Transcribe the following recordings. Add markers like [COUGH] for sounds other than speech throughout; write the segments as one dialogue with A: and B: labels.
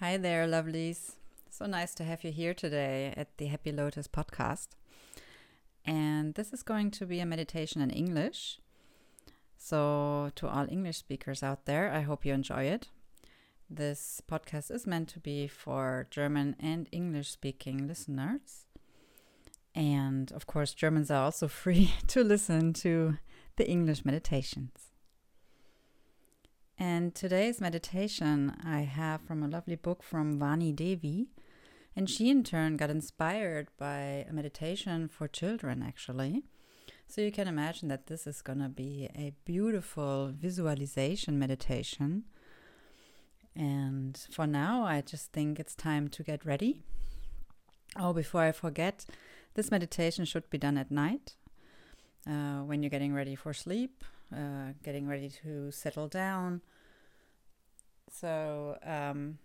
A: Hi there, lovelies. So nice to have you here today at the Happy Lotus podcast. And this is going to be a meditation in English. So, to all English speakers out there, I hope you enjoy it. This podcast is meant to be for German and English speaking listeners. And of course, Germans are also [LAUGHS] free to listen to the English meditations. And today's meditation I have from a lovely book from Vani Devi. And she, in turn, got inspired by a meditation for children, actually. So you can imagine that this is going to be a beautiful visualization meditation. And for now, I just think it's time to get ready. Oh, before I forget, this meditation should be done at night uh, when you're getting ready for sleep, uh, getting ready to settle down so um,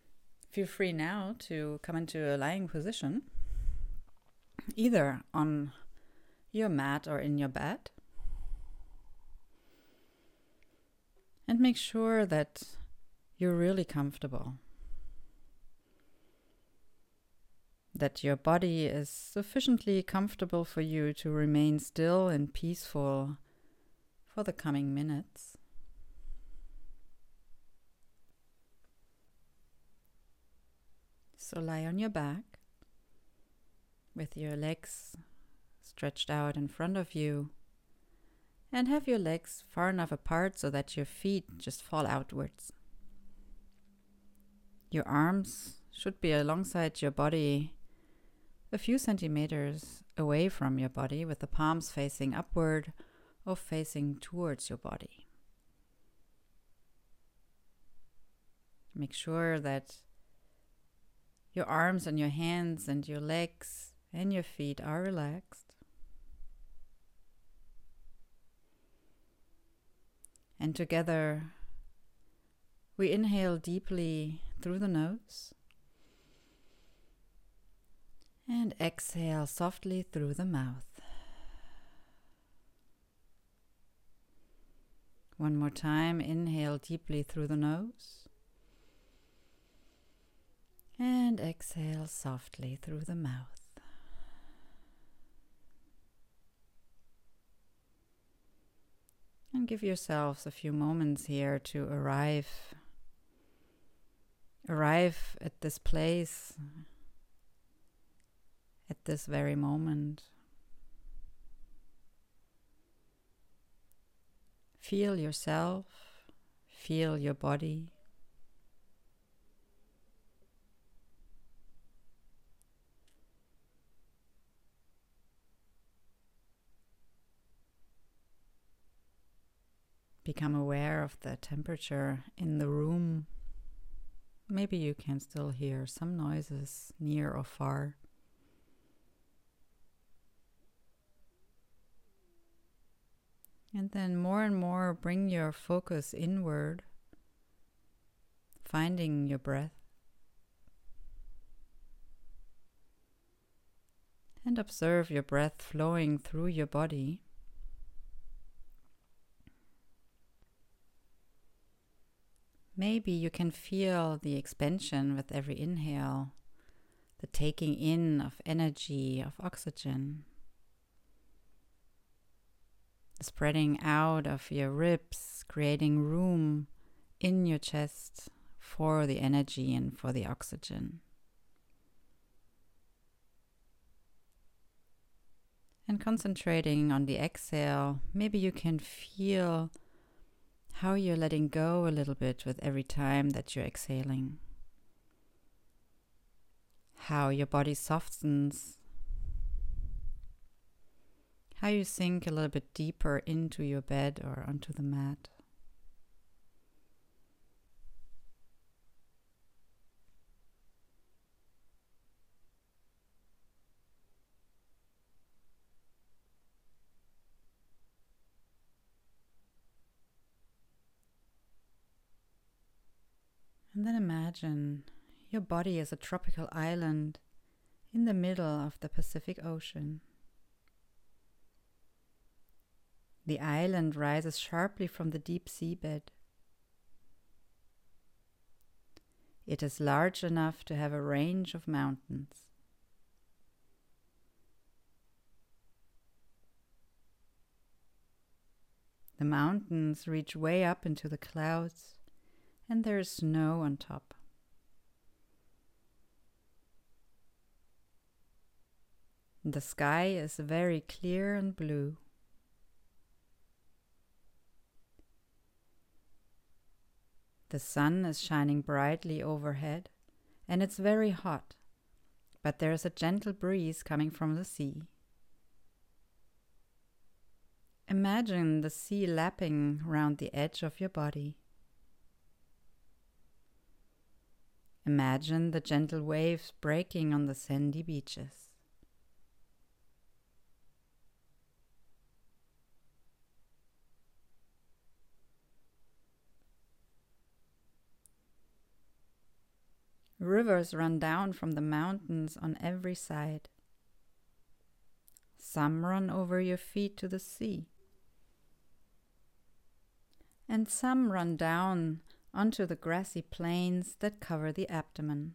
A: feel free now to come into a lying position, either on your mat or in your bed. And make sure that you're really comfortable. That your body is sufficiently comfortable for you to remain still and peaceful for the coming minutes. So lie on your back with your legs stretched out in front of you and have your legs far enough apart so that your feet just fall outwards. Your arms should be alongside your body, a few centimeters away from your body, with the palms facing upward or facing towards your body. Make sure that your arms and your hands and your legs and your feet are relaxed. And together we inhale deeply through the nose and exhale softly through the mouth. One more time, inhale deeply through the nose. And exhale softly through the mouth. And give yourselves a few moments here to arrive arrive at this place at this very moment. Feel yourself, feel your body. Become aware of the temperature in the room. Maybe you can still hear some noises near or far. And then more and more bring your focus inward, finding your breath. And observe your breath flowing through your body. Maybe you can feel the expansion with every inhale, the taking in of energy, of oxygen, spreading out of your ribs, creating room in your chest for the energy and for the oxygen. And concentrating on the exhale, maybe you can feel how you're letting go a little bit with every time that you're exhaling. How your body softens. How you sink a little bit deeper into your bed or onto the mat. And then imagine your body as a tropical island in the middle of the Pacific Ocean. The island rises sharply from the deep seabed. It is large enough to have a range of mountains. The mountains reach way up into the clouds, and there is snow on top. The sky is very clear and blue. The sun is shining brightly overhead, and it's very hot, but there is a gentle breeze coming from the sea. Imagine the sea lapping round the edge of your body. Imagine the gentle waves breaking on the sandy beaches. Rivers run down from the mountains on every side. Some run over your feet to the sea and some run down onto the grassy plains that cover the abdomen.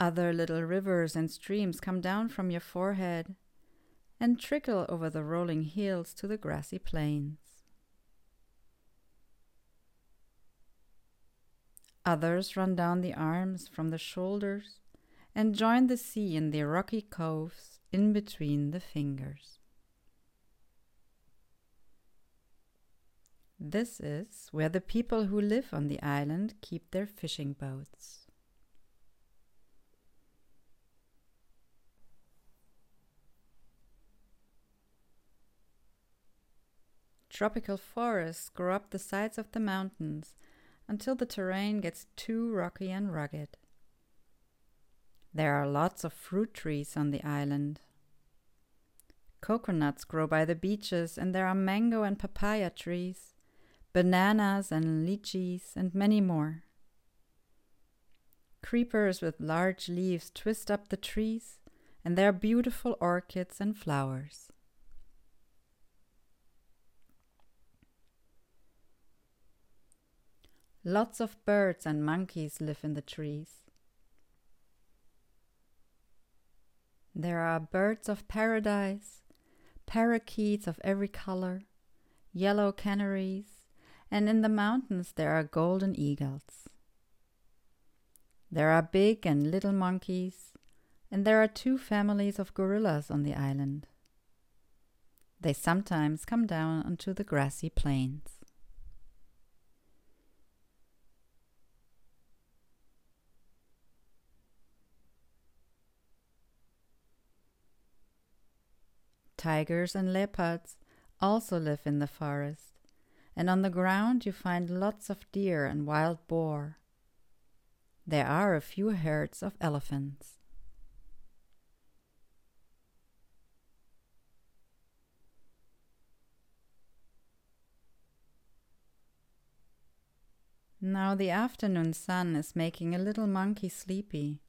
A: Other little rivers and streams come down from your forehead and trickle over the rolling hills to the grassy plains. Others run down the arms from the shoulders and join the sea in the rocky coves in between the fingers. This is where the people who live on the island keep their fishing boats. Tropical forests grow up the sides of the mountains until the terrain gets too rocky and rugged. There are lots of fruit trees on the island. Coconuts grow by the beaches, and there are mango and papaya trees bananas and lychees, and many more. Creepers with large leaves twist up the trees, and there are beautiful orchids and flowers. Lots of birds and monkeys live in the trees. There are birds of paradise, parakeets of every color, yellow canaries, and in the mountains there are golden eagles. There are big and little monkeys, and there are two families of gorillas on the island. They sometimes come down onto the grassy plains. Tigers and leopards also live in the forest and on the ground you find lots of deer and wild boar. There are a few herds of elephants. Now the afternoon sun is making a little monkey sleepy,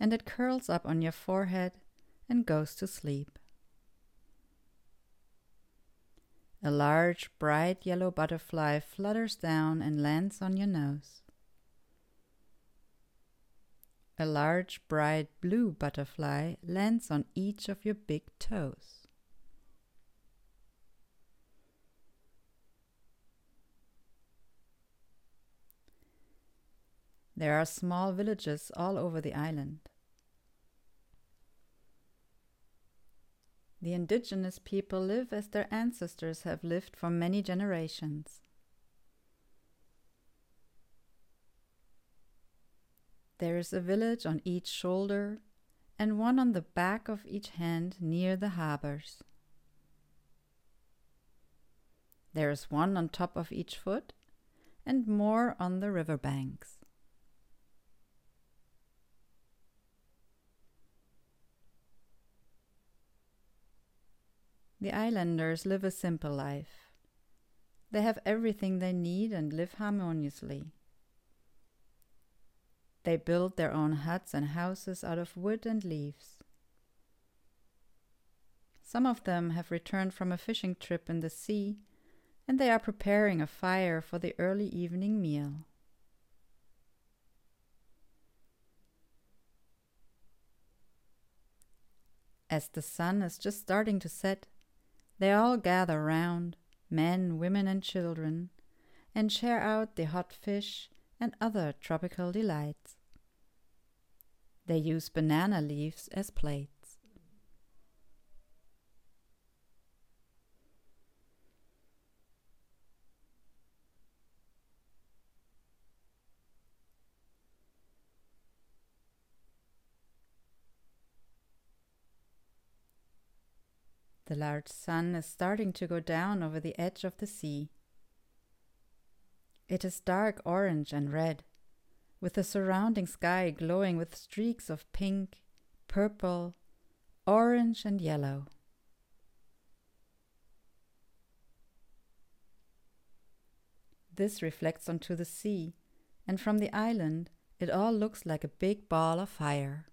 A: and it curls up on your forehead and goes to sleep. A large, bright yellow butterfly flutters down and lands on your nose. A large, bright blue butterfly lands on each of your big toes. There are small villages all over the island. The indigenous people live as their ancestors have lived for many generations. There is a village on each shoulder and one on the back of each hand near the harbors. There is one on top of each foot and more on the river banks. The islanders live a simple life. They have everything they need and live harmoniously. They build their own huts and houses out of wood and leaves. Some of them have returned from a fishing trip in the sea and they are preparing a fire for the early evening meal. As the sun is just starting to set, they all gather round, men, women, and children, and share out the hot fish and other tropical delights. They use banana leaves as plates. The large sun is starting to go down over the edge of the sea. It is dark orange and red, with the surrounding sky glowing with streaks of pink, purple, orange, and yellow. This reflects onto the sea, and from the island it all looks like a big ball of fire.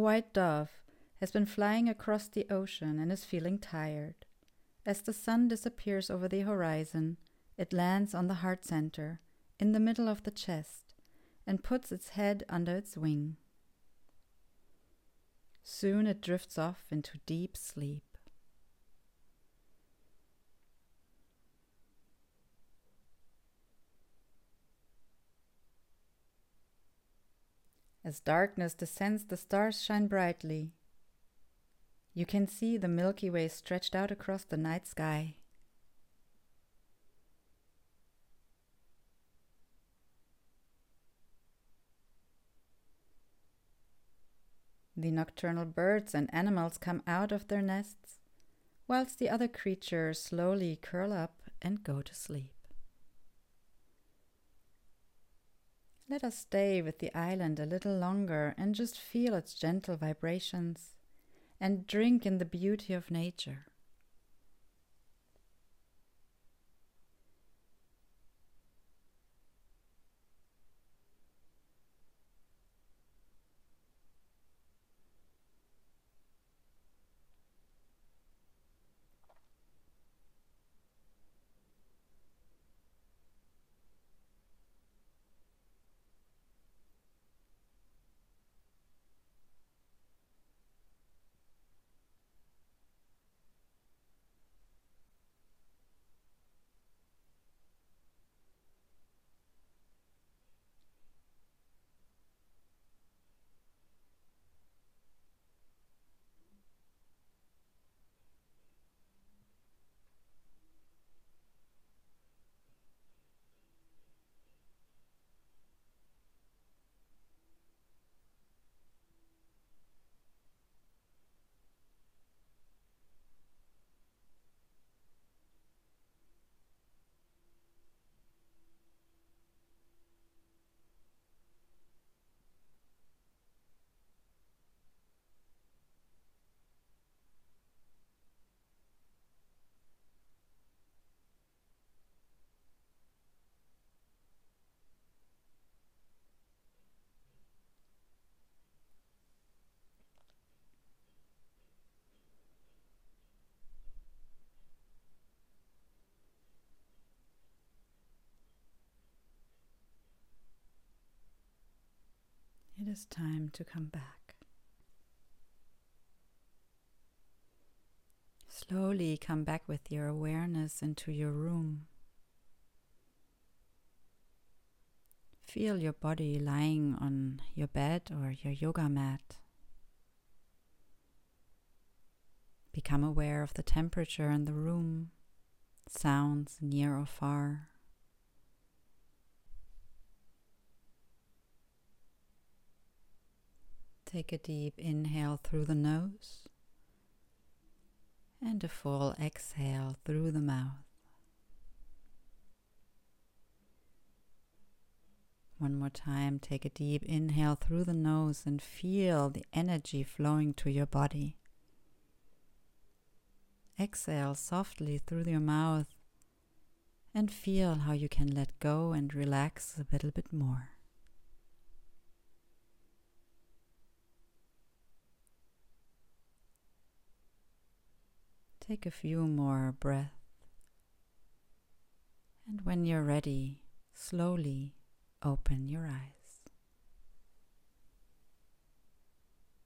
A: White dove has been flying across the ocean and is feeling tired. As the sun disappears over the horizon, it lands on the heart center, in the middle of the chest, and puts its head under its wing. Soon it drifts off into deep sleep. As darkness descends, the stars shine brightly. You can see the Milky Way stretched out across the night sky. The nocturnal birds and animals come out of their nests, whilst the other creatures slowly curl up and go to sleep. Let us stay with the island a little longer and just feel its gentle vibrations and drink in the beauty of nature. It is time to come back. Slowly come back with your awareness into your room. Feel your body lying on your bed or your yoga mat. Become aware of the temperature in the room, sounds near or far. Take a deep inhale through the nose and a full exhale through the mouth. One more time, take a deep inhale through the nose and feel the energy flowing to your body. Exhale softly through your mouth and feel how you can let go and relax a little bit more. Take a few more breaths. And when you're ready, slowly open your eyes.